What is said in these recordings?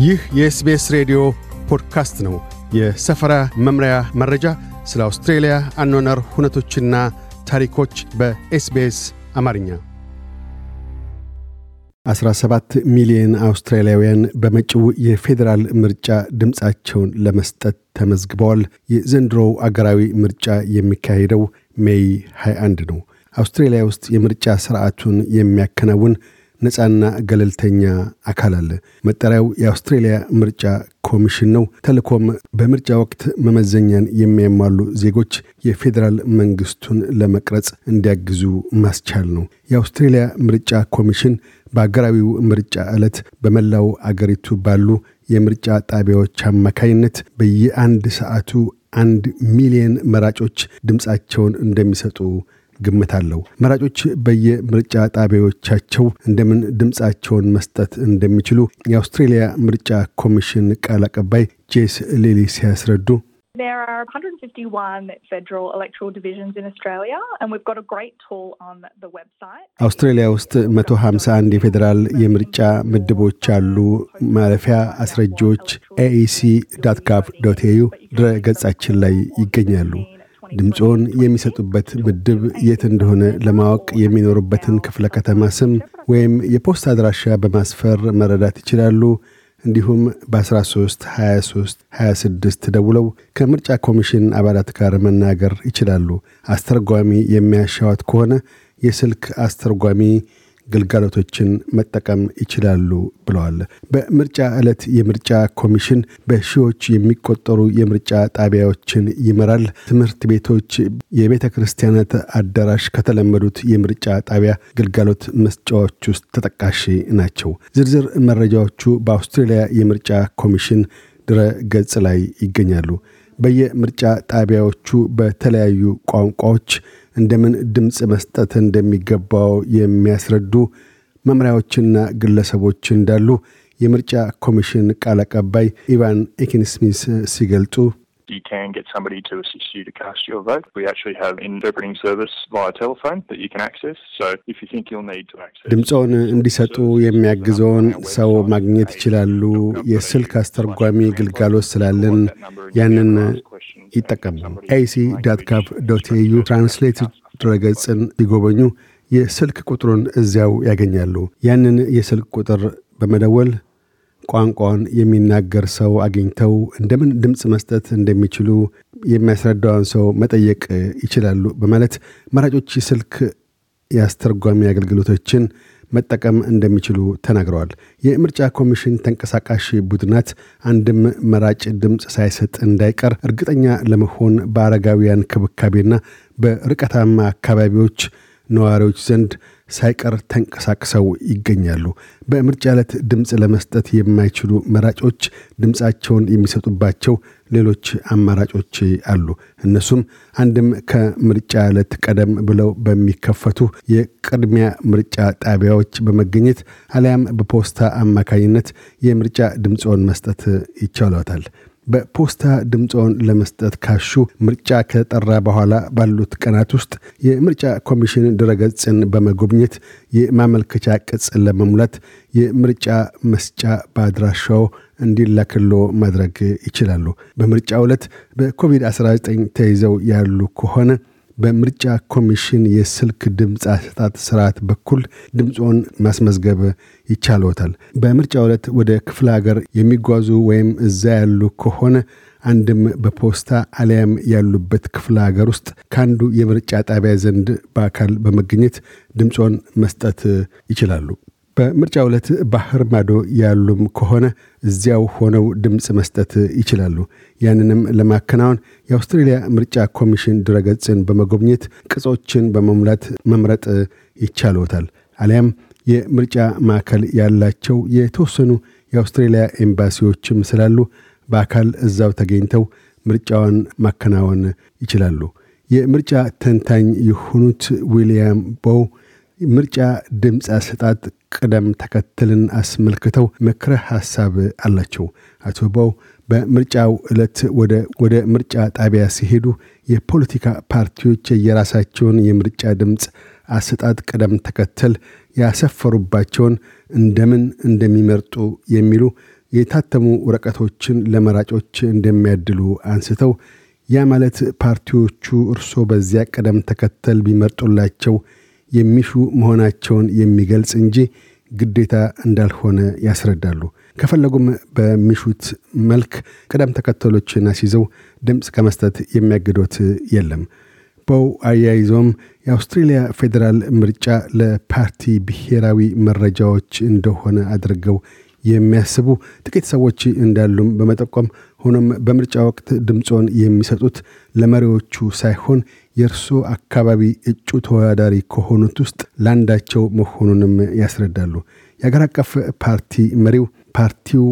ይህ የ SBS ሬዲዮ ፖድካስት ነው። የሰፈራ መምሪያ መረጃ፣ ስለ አውስትሬልያ አኗነር ሁነቶችና ታሪኮች በ SBS አማርኛ። 17 ሚሊዮን አውስትራሊያውያን በመጪው የፌዴራል ምርጫ ድምፃቸውን ለመስጠት ተመዝግበዋል። የዘንድሮው አገራዊ ምርጫ የሚካሄደው May 21 ነው። አውስትሬልያ ውስጥ የምርጫ ሥርዓቱን የሚያከናውን ነፃና ገለልተኛ አካል አለ። መጠሪያው የአውስትሬልያ ምርጫ ኮሚሽን ነው። ተልኮም በምርጫ ወቅት መመዘኛን የሚያሟሉ ዜጎች የፌዴራል መንግስቱን ለመቅረጽ እንዲያግዙ ማስቻል ነው። የአውስትሬልያ ምርጫ ኮሚሽን በአገራዊው ምርጫ ዕለት በመላው አገሪቱ ባሉ የምርጫ ጣቢያዎች አማካይነት በየአንድ ሰዓቱ አንድ ሚሊየን መራጮች ድምፃቸውን እንደሚሰጡ ግምት አለው። መራጮች በየምርጫ ጣቢያዎቻቸው እንደምን ድምፃቸውን መስጠት እንደሚችሉ የአውስትሬልያ ምርጫ ኮሚሽን ቃል አቀባይ ጄስ ሌሊ ሲያስረዱ There are 151 federal electoral divisions in Australia, and we've got a great tool on the website. አውስትራሊያ ውስጥ 151 የፌዴራል የምርጫ ምድቦች አሉ። ማለፊያ አስረጂዎች AEC dot gov dot au ድረ ገጻችን ላይ ይገኛሉ። ድምፆን የሚሰጡበት ምድብ የት እንደሆነ ለማወቅ የሚኖሩበትን ክፍለ ከተማ ስም ወይም የፖስት አድራሻ በማስፈር መረዳት ይችላሉ። እንዲሁም በ13 23 26 ደውለው ከምርጫ ኮሚሽን አባላት ጋር መናገር ይችላሉ። አስተርጓሚ የሚያሻዋት ከሆነ የስልክ አስተርጓሚ ግልጋሎቶችን መጠቀም ይችላሉ ብለዋል። በምርጫ ዕለት የምርጫ ኮሚሽን በሺዎች የሚቆጠሩ የምርጫ ጣቢያዎችን ይመራል። ትምህርት ቤቶች፣ የቤተ ክርስቲያናት አዳራሽ ከተለመዱት የምርጫ ጣቢያ ግልጋሎት መስጫዎች ውስጥ ተጠቃሽ ናቸው። ዝርዝር መረጃዎቹ በአውስትሬልያ የምርጫ ኮሚሽን ድረ ገጽ ላይ ይገኛሉ። በየምርጫ ጣቢያዎቹ በተለያዩ ቋንቋዎች እንደምን ድምፅ መስጠት እንደሚገባው የሚያስረዱ መምሪያዎችና ግለሰቦች እንዳሉ የምርጫ ኮሚሽን ቃል አቀባይ ኢቫን ኤኪንስሚስ ሲገልጡ you can get somebody to assist you to cast your vote. We actually have an interpreting service via telephone that you can access. So if you think you'll need to access ድምፆን እንዲሰጡ የሚያግዘውን ሰው ማግኘት ይችላሉ። የስልክ አስተርጓሚ ግልጋሎት ስላለን ያንን ይጠቀሙ። AEC dot gov dot au translate ድረገጽን ሲጎበኙ የስልክ ቁጥሩን እዚያው ያገኛሉ። ያንን የስልክ ቁጥር በመደወል ቋንቋውን የሚናገር ሰው አግኝተው እንደምን ድምፅ መስጠት እንደሚችሉ የሚያስረዳውን ሰው መጠየቅ ይችላሉ በማለት መራጮች ስልክ የአስተርጓሚ አገልግሎቶችን መጠቀም እንደሚችሉ ተናግረዋል። የምርጫ ኮሚሽን ተንቀሳቃሽ ቡድናት አንድም መራጭ ድምፅ ሳይሰጥ እንዳይቀር እርግጠኛ ለመሆን በአረጋውያን ክብካቤና በርቀታማ አካባቢዎች ነዋሪዎች ዘንድ ሳይቀር ተንቀሳቅሰው ይገኛሉ። በምርጫ ዕለት ድምፅ ለመስጠት የማይችሉ መራጮች ድምፃቸውን የሚሰጡባቸው ሌሎች አማራጮች አሉ። እነሱም አንድም ከምርጫ ዕለት ቀደም ብለው በሚከፈቱ የቅድሚያ ምርጫ ጣቢያዎች በመገኘት አሊያም በፖስታ አማካኝነት የምርጫ ድምፆን መስጠት ይቻሏታል። በፖስታ ድምፆን ለመስጠት ካሹ ምርጫ ከተጠራ በኋላ ባሉት ቀናት ውስጥ የምርጫ ኮሚሽን ድረገጽን በመጎብኘት የማመልከቻ ቅጽ ለመሙላት የምርጫ መስጫ በአድራሻው እንዲላክሎ ማድረግ ይችላሉ። በምርጫ ዕለት በኮቪድ-19 ተይዘው ያሉ ከሆነ በምርጫ ኮሚሽን የስልክ ድምፅ አሰጣጥ ስርዓት በኩል ድምፆን ማስመዝገብ ይቻልዎታል። በምርጫ ዕለት ወደ ክፍለ ሀገር የሚጓዙ ወይም እዛ ያሉ ከሆነ አንድም በፖስታ አሊያም ያሉበት ክፍለ ሀገር ውስጥ ከአንዱ የምርጫ ጣቢያ ዘንድ በአካል በመገኘት ድምፆን መስጠት ይችላሉ። በምርጫ ዕለት ባህር ማዶ ያሉም ከሆነ እዚያው ሆነው ድምፅ መስጠት ይችላሉ። ያንንም ለማከናወን የአውስትሬልያ ምርጫ ኮሚሽን ድረገጽን በመጎብኘት ቅጾችን በመሙላት መምረጥ ይቻልዎታል። አሊያም የምርጫ ማዕከል ያላቸው የተወሰኑ የአውስትሬልያ ኤምባሲዎችም ስላሉ በአካል እዛው ተገኝተው ምርጫውን ማከናወን ይችላሉ። የምርጫ ተንታኝ የሆኑት ዊልያም ቦው ምርጫ ድምፅ አሰጣጥ ቅደም ተከተልን አስመልክተው ምክረ ሐሳብ አላቸው። አቶ ቦው በምርጫው ዕለት ወደ ምርጫ ጣቢያ ሲሄዱ የፖለቲካ ፓርቲዎች የራሳቸውን የምርጫ ድምፅ አሰጣጥ ቅደም ተከተል ያሰፈሩባቸውን እንደምን እንደሚመርጡ የሚሉ የታተሙ ወረቀቶችን ለመራጮች እንደሚያድሉ አንስተው ያ ማለት ፓርቲዎቹ እርሶ በዚያ ቅደም ተከተል ቢመርጡላቸው የሚሹ መሆናቸውን የሚገልጽ እንጂ ግዴታ እንዳልሆነ ያስረዳሉ። ከፈለጉም በሚሹት መልክ ቅደም ተከተሎችን አስይዘው ድምፅ ከመስጠት የሚያግዶት የለም። በው አያይዞም የአውስትሬልያ ፌዴራል ምርጫ ለፓርቲ ብሔራዊ መረጃዎች እንደሆነ አድርገው የሚያስቡ ጥቂት ሰዎች እንዳሉም በመጠቆም ሆኖም በምርጫ ወቅት ድምፆን የሚሰጡት ለመሪዎቹ ሳይሆን የእርሶ አካባቢ እጩ ተወዳዳሪ ከሆኑት ውስጥ ለአንዳቸው መሆኑንም ያስረዳሉ። የአገር አቀፍ ፓርቲ መሪው ፓርቲው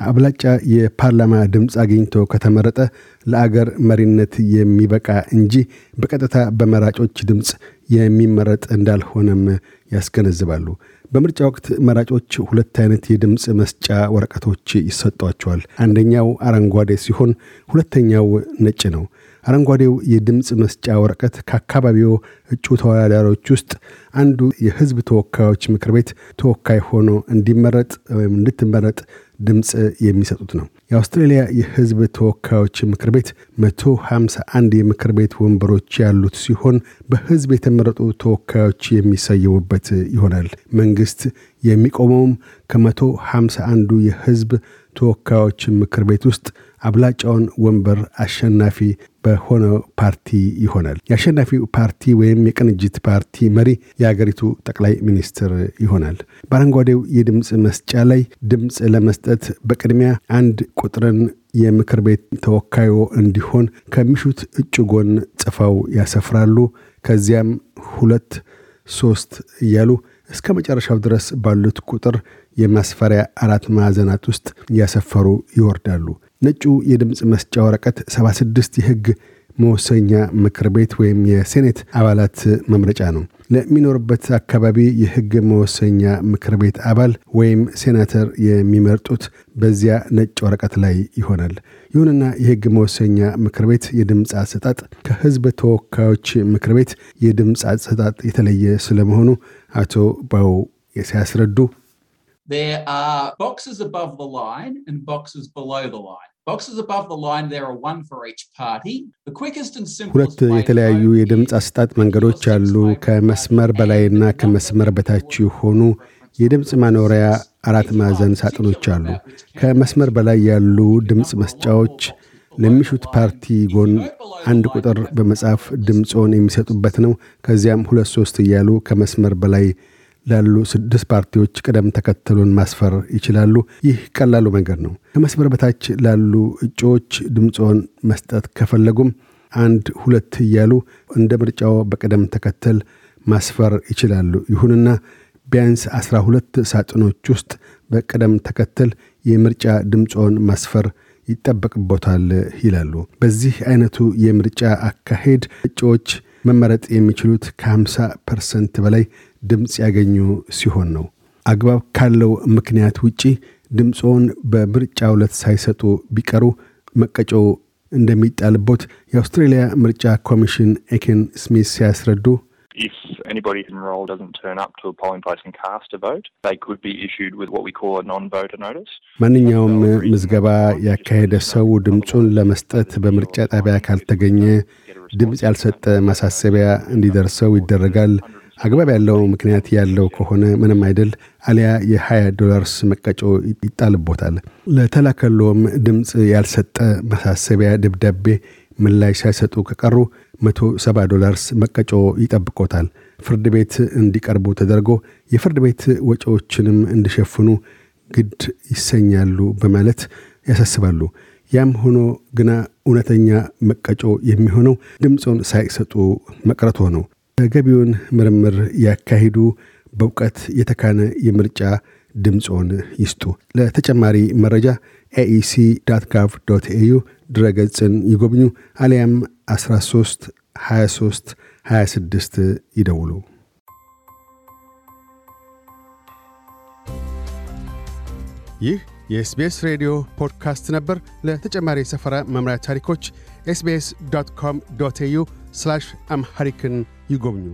አብላጫ የፓርላማ ድምፅ አግኝቶ ከተመረጠ ለአገር መሪነት የሚበቃ እንጂ በቀጥታ በመራጮች ድምፅ የሚመረጥ እንዳልሆነም ያስገነዝባሉ። በምርጫ ወቅት መራጮች ሁለት አይነት የድምፅ መስጫ ወረቀቶች ይሰጧቸዋል። አንደኛው አረንጓዴ ሲሆን ሁለተኛው ነጭ ነው። አረንጓዴው የድምፅ መስጫ ወረቀት ከአካባቢው እጩ ተወዳዳሪዎች ውስጥ አንዱ የህዝብ ተወካዮች ምክር ቤት ተወካይ ሆኖ እንዲመረጥ ወይም እንድትመረጥ ድምፅ የሚሰጡት ነው። የአውስትሬልያ የህዝብ ተወካዮች ምክር ቤት 151 የምክር ቤት ወንበሮች ያሉት ሲሆን በህዝብ የተመረጡ ተወካዮች የሚሰየሙበት ይሆናል። መንግስት የሚቆመውም ከ151ዱ የህዝብ ተወካዮች ምክር ቤት ውስጥ አብላጫውን ወንበር አሸናፊ በሆነው ፓርቲ ይሆናል። የአሸናፊው ፓርቲ ወይም የቅንጅት ፓርቲ መሪ የአገሪቱ ጠቅላይ ሚኒስትር ይሆናል። በአረንጓዴው የድምፅ መስጫ ላይ ድምፅ ለመስጠት በቅድሚያ አንድ ቁጥርን የምክር ቤት ተወካዮ እንዲሆን ከሚሹት እጩ ጎን ጽፈው ያሰፍራሉ። ከዚያም ሁለት ሶስት እያሉ እስከ መጨረሻው ድረስ ባሉት ቁጥር የማስፈሪያ አራት ማዕዘናት ውስጥ እያሰፈሩ ይወርዳሉ። ነጩ የድምፅ መስጫ ወረቀት 76 የህግ መወሰኛ ምክር ቤት ወይም የሴኔት አባላት መምረጫ ነው። ለሚኖርበት አካባቢ የህግ መወሰኛ ምክር ቤት አባል ወይም ሴናተር የሚመርጡት በዚያ ነጭ ወረቀት ላይ ይሆናል። ይሁንና የህግ መወሰኛ ምክር ቤት የድምፅ አሰጣጥ ከህዝብ ተወካዮች ምክር ቤት የድምፅ አሰጣጥ የተለየ ስለመሆኑ አቶ ባው ሲያስረዱ There are boxes above the line and boxes below the line. ሁለት የተለያዩ የድምፅ አሰጣጥ መንገዶች አሉ። ከመስመር በላይና ከመስመር በታች የሆኑ የድምፅ ማኖሪያ አራት ማዕዘን ሳጥኖች አሉ። ከመስመር በላይ ያሉ ድምፅ መስጫዎች ለሚሹት ፓርቲ ጎን አንድ ቁጥር በመጻፍ ድምፆን የሚሰጡበት ነው። ከዚያም ሁለት ሶስት እያሉ ከመስመር በላይ ላሉ ስድስት ፓርቲዎች ቅደም ተከተሉን ማስፈር ይችላሉ። ይህ ቀላሉ መንገድ ነው። ከመስመር በታች ላሉ እጩዎች ድምፆን መስጠት ከፈለጉም አንድ ሁለት እያሉ እንደ ምርጫው በቅደም ተከተል ማስፈር ይችላሉ። ይሁንና ቢያንስ አስራ ሁለት ሳጥኖች ውስጥ በቅደም ተከተል የምርጫ ድምፆን ማስፈር ይጠበቅቦታል ይላሉ። በዚህ አይነቱ የምርጫ አካሄድ እጩዎች መመረጥ የሚችሉት ከ50 percent በላይ ድምፅ ያገኙ ሲሆን ነው። አግባብ ካለው ምክንያት ውጪ ድምፆውን በምርጫ ዕለት ሳይሰጡ ቢቀሩ መቀጮ እንደሚጣልቦት የአውስትሬልያ ምርጫ ኮሚሽን ኤኬን ስሚት ሲያስረዱ If anybody enrolled doesn't turn up to a polling place and cast a vote, they could be issued with what we call a non-voter notice. ማንኛውም ምዝገባ ያካሄደ ሰው ድምፁን ለመስጠት በምርጫ ጣቢያ ካልተገኘ ድምፅ ያልሰጠ ማሳሰቢያ እንዲደርሰው ይደረጋል። አግባብ ያለው ምክንያት ያለው ከሆነ ምንም አይደል፣ አሊያ የ20 ዶላርስ መቀጮ ይጣልቦታል። ለተላከሎም ድምፅ ያልሰጠ ማሳሰቢያ ደብዳቤ ምላሽ ሳይሰጡ ከቀሩ 170 ዶላርስ መቀጮ ይጠብቆታል። ፍርድ ቤት እንዲቀርቡ ተደርጎ የፍርድ ቤት ወጪዎችንም እንዲሸፍኑ ግድ ይሰኛሉ በማለት ያሳስባሉ። ያም ሆኖ ግና እውነተኛ መቀጮ የሚሆነው ድምፆን ሳይሰጡ መቅረቶ ነው። ተገቢውን ምርምር ያካሂዱ። በእውቀት የተካነ የምርጫ ድምፆን ይስጡ። ለተጨማሪ መረጃ AEC dot gov dot au ድረገጽን ይጎብኙ፣ አሊያም 13 23 26 ይደውሉ። ይህ የ SBS ሬዲዮ ፖድካስት ነበር። ለተጨማሪ የሰፈራ መምሪያ ታሪኮች SBS dot com dot au Amharic ን ይጎብኙ።